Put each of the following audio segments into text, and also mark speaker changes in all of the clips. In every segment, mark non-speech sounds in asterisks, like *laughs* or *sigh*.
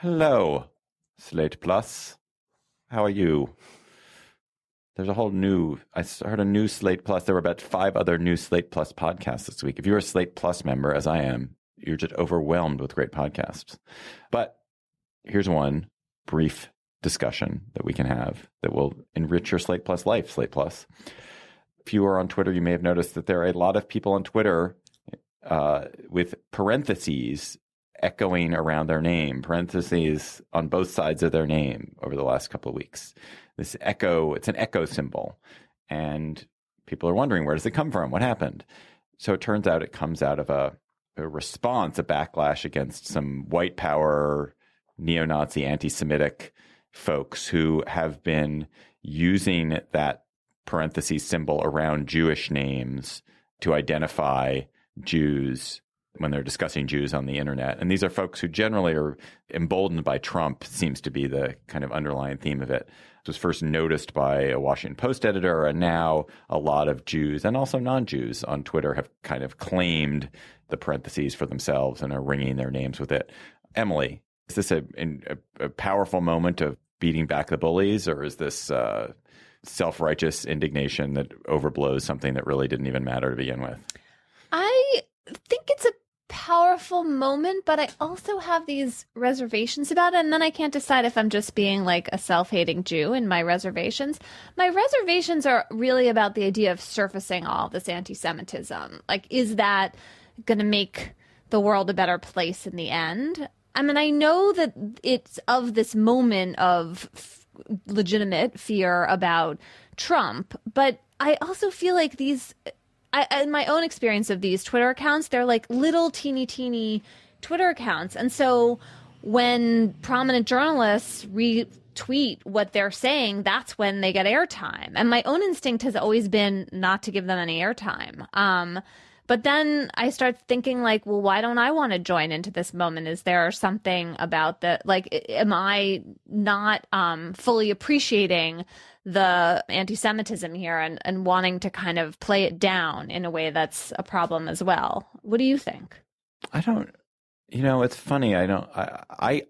Speaker 1: Hello, Slate Plus. How are you? There's a whole new, I heard a new Slate Plus. There were about five other new Slate Plus podcasts this week. If you're a Slate Plus member, as I am, you're just overwhelmed with great podcasts. But here's one brief discussion that we can have that will enrich your Slate Plus life, Slate Plus. If you are on Twitter, you may have noticed that there are a lot of people on Twitter uh, with parentheses echoing around their name, parentheses on both sides of their name over the last couple of weeks. This echo, it's an echo symbol. And people are wondering, where does it come from? What happened? So it turns out it comes out of a, a response, a backlash against some white power, neo Nazi, anti Semitic folks who have been using that parentheses symbol around Jewish names to identify Jews when they're discussing Jews on the internet. And these are folks who generally are emboldened by Trump, seems to be the kind of underlying theme of it. It was first noticed by a Washington Post editor, and now a lot of Jews and also non Jews on Twitter have kind of claimed the parentheses for themselves and are ringing their names with it. Emily, is this a, a, a powerful moment of beating back the bullies, or is this uh, self righteous indignation that overblows something that really didn't even matter to begin with?
Speaker 2: I think powerful moment, but I also have these reservations about it. And then I can't decide if I'm just being like a self hating Jew in my reservations. My reservations are really about the idea of surfacing all this anti Semitism. Like, is that going to make the world a better place in the end? I mean, I know that it's of this moment of f- legitimate fear about Trump, but I also feel like these I, in my own experience of these Twitter accounts, they're like little teeny teeny Twitter accounts. And so when prominent journalists retweet what they're saying, that's when they get airtime. And my own instinct has always been not to give them any airtime. Um, but then I start thinking like, well, why don't I want to join into this moment? Is there something about that? Like, am I not um, fully appreciating the anti-Semitism here and, and wanting to kind of play it down in a way that's a problem as well. What do you think?
Speaker 1: I don't, you know, it's funny. I don't, I, I,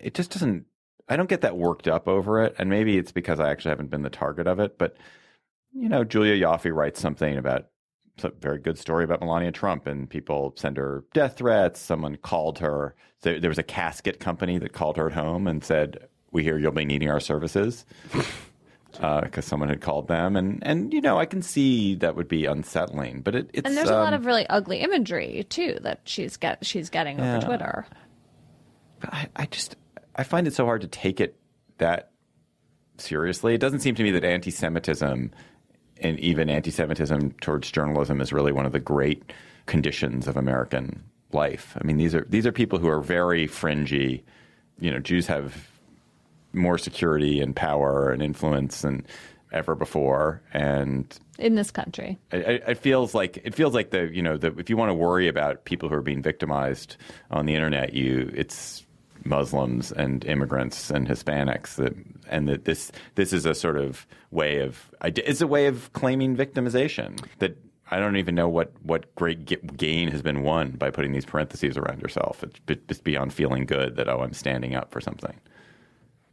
Speaker 1: it just doesn't, I don't get that worked up over it. And maybe it's because I actually haven't been the target of it. But, you know, Julia Ioffe writes something about a very good story about Melania Trump, and people send her death threats. Someone called her. There was a casket company that called her at home and said, we hear you'll be needing our services because *laughs* uh, someone had called them, and and you know I can see that would be unsettling, but it, it's
Speaker 2: and there's
Speaker 1: um,
Speaker 2: a lot um, of really ugly imagery too that she's get she's getting yeah. over Twitter.
Speaker 1: But I, I just I find it so hard to take it that seriously. It doesn't seem to me that anti-Semitism and even anti-Semitism towards journalism is really one of the great conditions of American life. I mean, these are these are people who are very fringy. You know, Jews have more security and power and influence than ever before. And
Speaker 2: in this country,
Speaker 1: it, it, feels like it feels like the you know the if you want to worry about people who are being victimized on the internet, you it's Muslims and immigrants and Hispanics that and that this this is a sort of way of it's a way of claiming victimization that I don't even know what, what great gain has been won by putting these parentheses around yourself. It's, it's beyond feeling good that, oh, I'm standing up for something.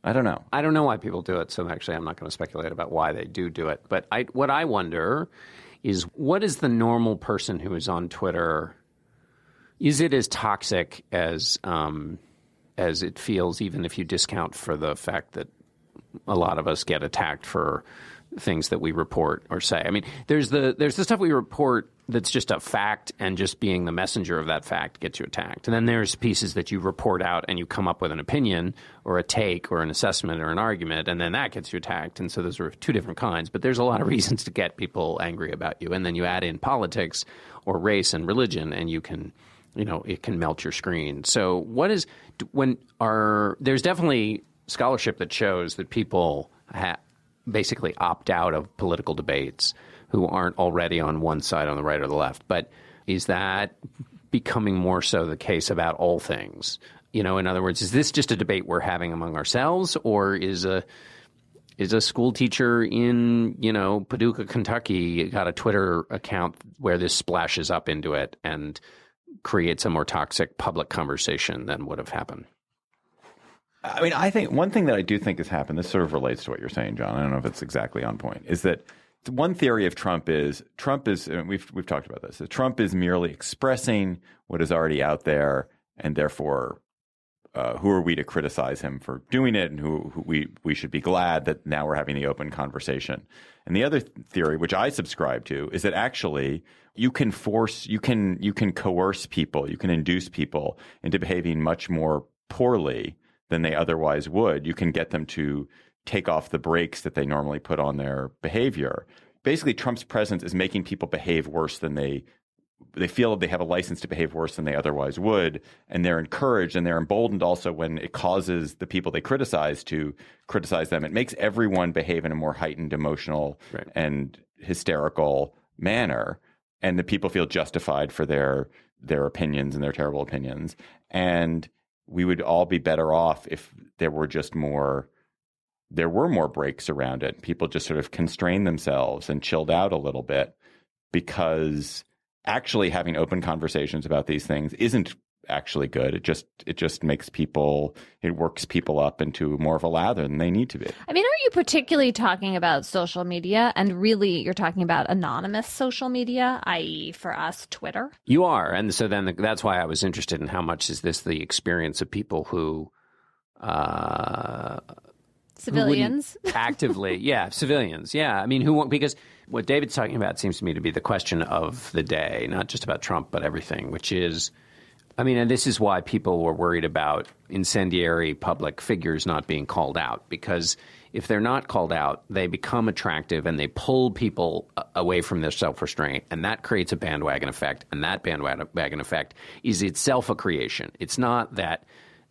Speaker 1: I don't know.
Speaker 3: I don't know why people do it. So actually, I'm not going to speculate about why they do do it. But I, what I wonder is what is the normal person who is on Twitter? Is it as toxic as um, as it feels, even if you discount for the fact that a lot of us get attacked for things that we report or say. I mean, there's the there's the stuff we report that's just a fact, and just being the messenger of that fact gets you attacked. And then there's pieces that you report out and you come up with an opinion or a take or an assessment or an argument, and then that gets you attacked. And so those are two different kinds. But there's a lot of *laughs* reasons to get people angry about you, and then you add in politics or race and religion, and you can. You know, it can melt your screen. So, what is when are there's definitely scholarship that shows that people ha- basically opt out of political debates who aren't already on one side, on the right or the left. But is that becoming more so the case about all things? You know, in other words, is this just a debate we're having among ourselves, or is a is a school teacher in you know Paducah, Kentucky, got a Twitter account where this splashes up into it and creates a more toxic public conversation than would have happened?
Speaker 1: I mean, I think one thing that I do think has happened. This sort of relates to what you're saying, John. I don't know if it's exactly on point. Is that one theory of Trump is Trump is we've we've talked about this. Trump is merely expressing what is already out there, and therefore, uh, who are we to criticize him for doing it? And who, who we we should be glad that now we're having the open conversation. And the other theory, which I subscribe to, is that actually you can force, you can you can coerce people, you can induce people into behaving much more poorly than they otherwise would. You can get them to take off the brakes that they normally put on their behavior. Basically, Trump's presence is making people behave worse than they they feel they have a license to behave worse than they otherwise would, and they're encouraged and they're emboldened also when it causes the people they criticize to criticize them. It makes everyone behave in a more heightened emotional
Speaker 3: Right.
Speaker 1: and hysterical manner, and the people feel justified for their their opinions and their terrible opinions. And we would all be better off if there were just more there were more brakes around it. People just sort of constrained themselves and chilled out a little bit because actually having open conversations about these things isn't actually good. It just it just makes people it works people up into more of a lather than they need to be.
Speaker 2: I mean, are you particularly talking about social media? And really, you're talking about anonymous social media, i.e., for us, Twitter?
Speaker 3: You are, and so then that's why I was interested in how much is this the experience of people who. Uh, who
Speaker 2: Civilians. *laughs*
Speaker 3: actively, yeah, civilians, yeah. I mean, who won't? Because what David's talking about seems to me to be the question of the day, not just about Trump, but everything, which is, I mean, and this is why people were worried about incendiary public figures not being called out, because if they're not called out, they become attractive and they pull people away from their self restraint, and that creates a bandwagon effect, and that bandwagon effect is itself a creation. It's not that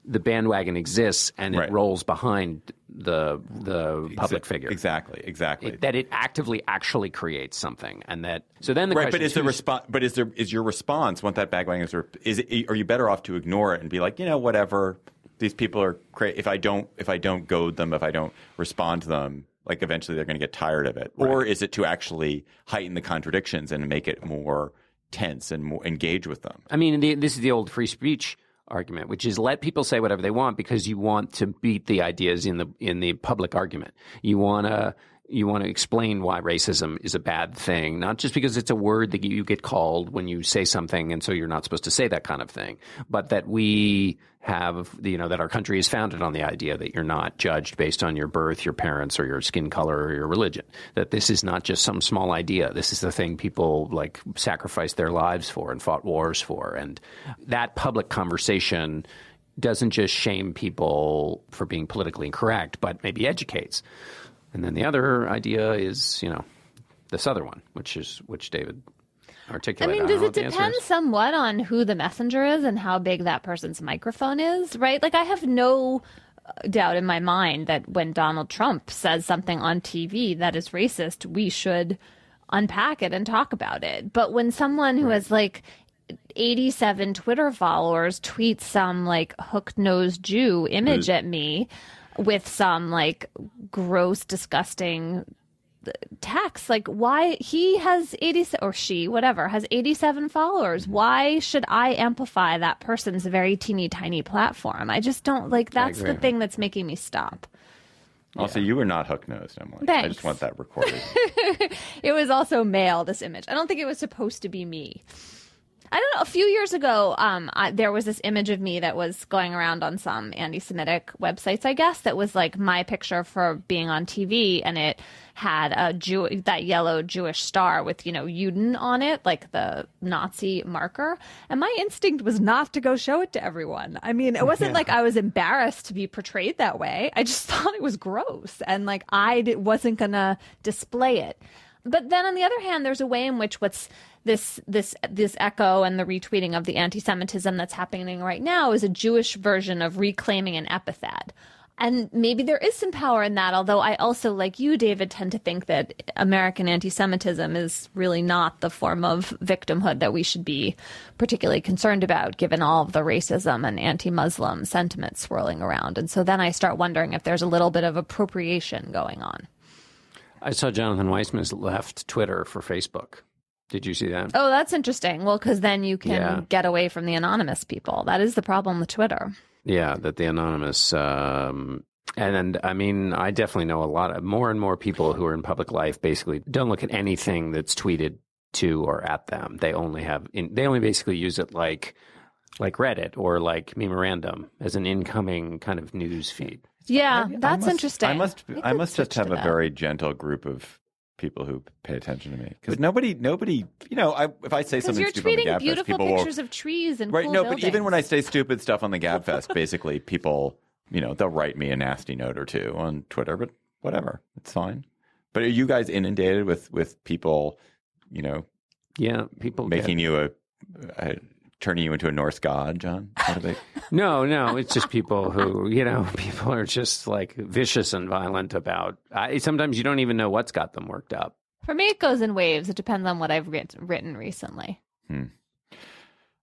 Speaker 3: the bandwagon exists and it
Speaker 1: Right.
Speaker 3: rolls behind the the public figure.
Speaker 1: Exactly, exactly.
Speaker 3: That it actively actually creates something, and that so then the
Speaker 1: right,
Speaker 3: question
Speaker 1: but is the response? But is there is your response once that bandwagon is? Is it, are you better off to ignore it and be like, you know, whatever? These people are crazy. If I don't, if I don't goad them, if I don't respond to them, like eventually they're going to get tired of it. Or is it to actually heighten the contradictions and make it more tense and more engage with them?
Speaker 3: I mean, the, this is the old free speech argument, which is let people say whatever they want because you want to beat the ideas in the in the public argument. You want to you want to explain why racism is a bad thing, not just because it's a word that you get called when you say something, and so you're not supposed to say that kind of thing, but that we have, you know, that our country is founded on the idea that you're not judged based on your birth, your parents, or your skin color or your religion. That this is not just some small idea. This is the thing people like sacrificed their lives for and fought wars for, and that public conversation doesn't just shame people for being politically incorrect, but maybe educates. And then the other idea is, you know, this other one, which is which David articulated.
Speaker 2: I
Speaker 3: mean,
Speaker 2: does
Speaker 3: know
Speaker 2: it
Speaker 3: what the answer
Speaker 2: depend somewhat on who the messenger is and how big that person's microphone is, right? Like, I have no uh, doubt in my mind that when Donald Trump says something on TV that is racist, we should unpack it and talk about it. But when someone who has like 87 Twitter followers tweets some like hook nosed Jew image at me with some like gross, disgusting text like why he has 80 or she whatever has 87 followers. Mm-hmm. Why should i amplify that person's very teeny tiny platform? I just don't like that's the thing that's making me stop.
Speaker 1: Also, you were not hook nosed, Emily. I just want that recorded. *laughs*
Speaker 2: it was also male this image. I don't think it was supposed to be me I don't know. A few years ago, um, I, there was this image of me that was going around on some anti-Semitic websites, I guess, that was like my picture for being on TV, and it had a Jew that yellow Jewish star with you know Juden on it, like the Nazi marker. And my instinct was not to go show it to everyone. I mean, it wasn't *laughs* like I was embarrassed to be portrayed that way. I just *laughs* thought it was gross, and like I d- wasn't gonna display it. But then on the other hand, there's a way in which what's this this this echo and the retweeting of the anti-Semitism that's happening right now is a Jewish version of reclaiming an epithet. And maybe there is some power in that, although I also, like you, David, tend to think that American anti Semitism is really not the form of victimhood that we should be particularly concerned about, given all of the racism and anti Muslim sentiment swirling around. And so then I start wondering if there's a little bit of appropriation going on.
Speaker 3: I saw Jonathan Weisman has left Twitter for Facebook. Did you see that?
Speaker 2: Oh, that's interesting. Well, because then you can
Speaker 3: Yeah.
Speaker 2: get away from the anonymous people. That is the problem with Twitter.
Speaker 3: Yeah, that the anonymous. Um, and, and I mean, I definitely know a lot of more and more people who are in public life basically don't look at anything that's tweeted to or at them. They only have in, they only basically use it like like Reddit or like Memeorandum as an incoming kind of news feed.
Speaker 2: Yeah,
Speaker 1: I- I
Speaker 2: that's
Speaker 1: must-
Speaker 2: interesting.
Speaker 1: I must.
Speaker 2: We
Speaker 1: I must just have a
Speaker 2: that.
Speaker 1: very gentle group of people who pay attention to me because nobody, nobody, you know, I, if I say something
Speaker 2: you're
Speaker 1: stupid on the
Speaker 2: tweeting
Speaker 1: Gabfest,
Speaker 2: beautiful
Speaker 1: people will
Speaker 2: pictures of trees and
Speaker 1: right.
Speaker 2: cool
Speaker 1: no, but even when I say stupid stuff on the Gabfest, *laughs* basically people, you know, they'll write me a nasty note or two on Twitter, but whatever, it's fine. But are you guys inundated with with people, you know,
Speaker 3: Yeah, people get-
Speaker 1: making you a, a turning you into a Norse god, John? What are they? *laughs*
Speaker 3: No, no, it's just people who, you know, *laughs* people are just like vicious and violent about. I, sometimes you don't even know what's got them worked up.
Speaker 2: For me, it goes in waves. It depends on what I've writ- written recently. Hmm.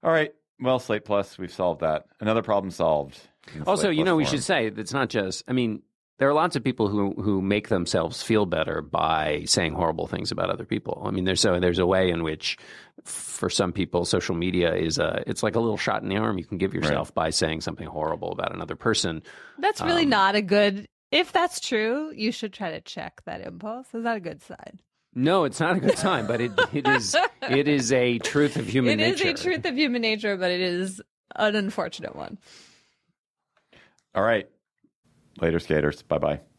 Speaker 1: All right. Well, Slate Plus, we've solved that. Another problem solved.
Speaker 3: Also,
Speaker 1: Slate
Speaker 3: you
Speaker 1: Plus
Speaker 3: know, we
Speaker 1: forum.
Speaker 3: should say it's not just. I mean, there are lots of people who who make themselves feel better by saying horrible things about other people. I mean, there's so there's a way in which, for some people, social media is a it's like a little shot in the arm you can give yourself by saying something horrible about another person.
Speaker 2: That's really
Speaker 3: Um,
Speaker 2: not a good. If that's true, you should try to check that impulse. Is that a good sign?
Speaker 3: No, it's not a good sign, but it it is *laughs* it is a truth of human
Speaker 2: It is
Speaker 3: nature.
Speaker 2: It is a truth of human nature, but it is an unfortunate one.
Speaker 1: All right. Later, skaters. Bye bye.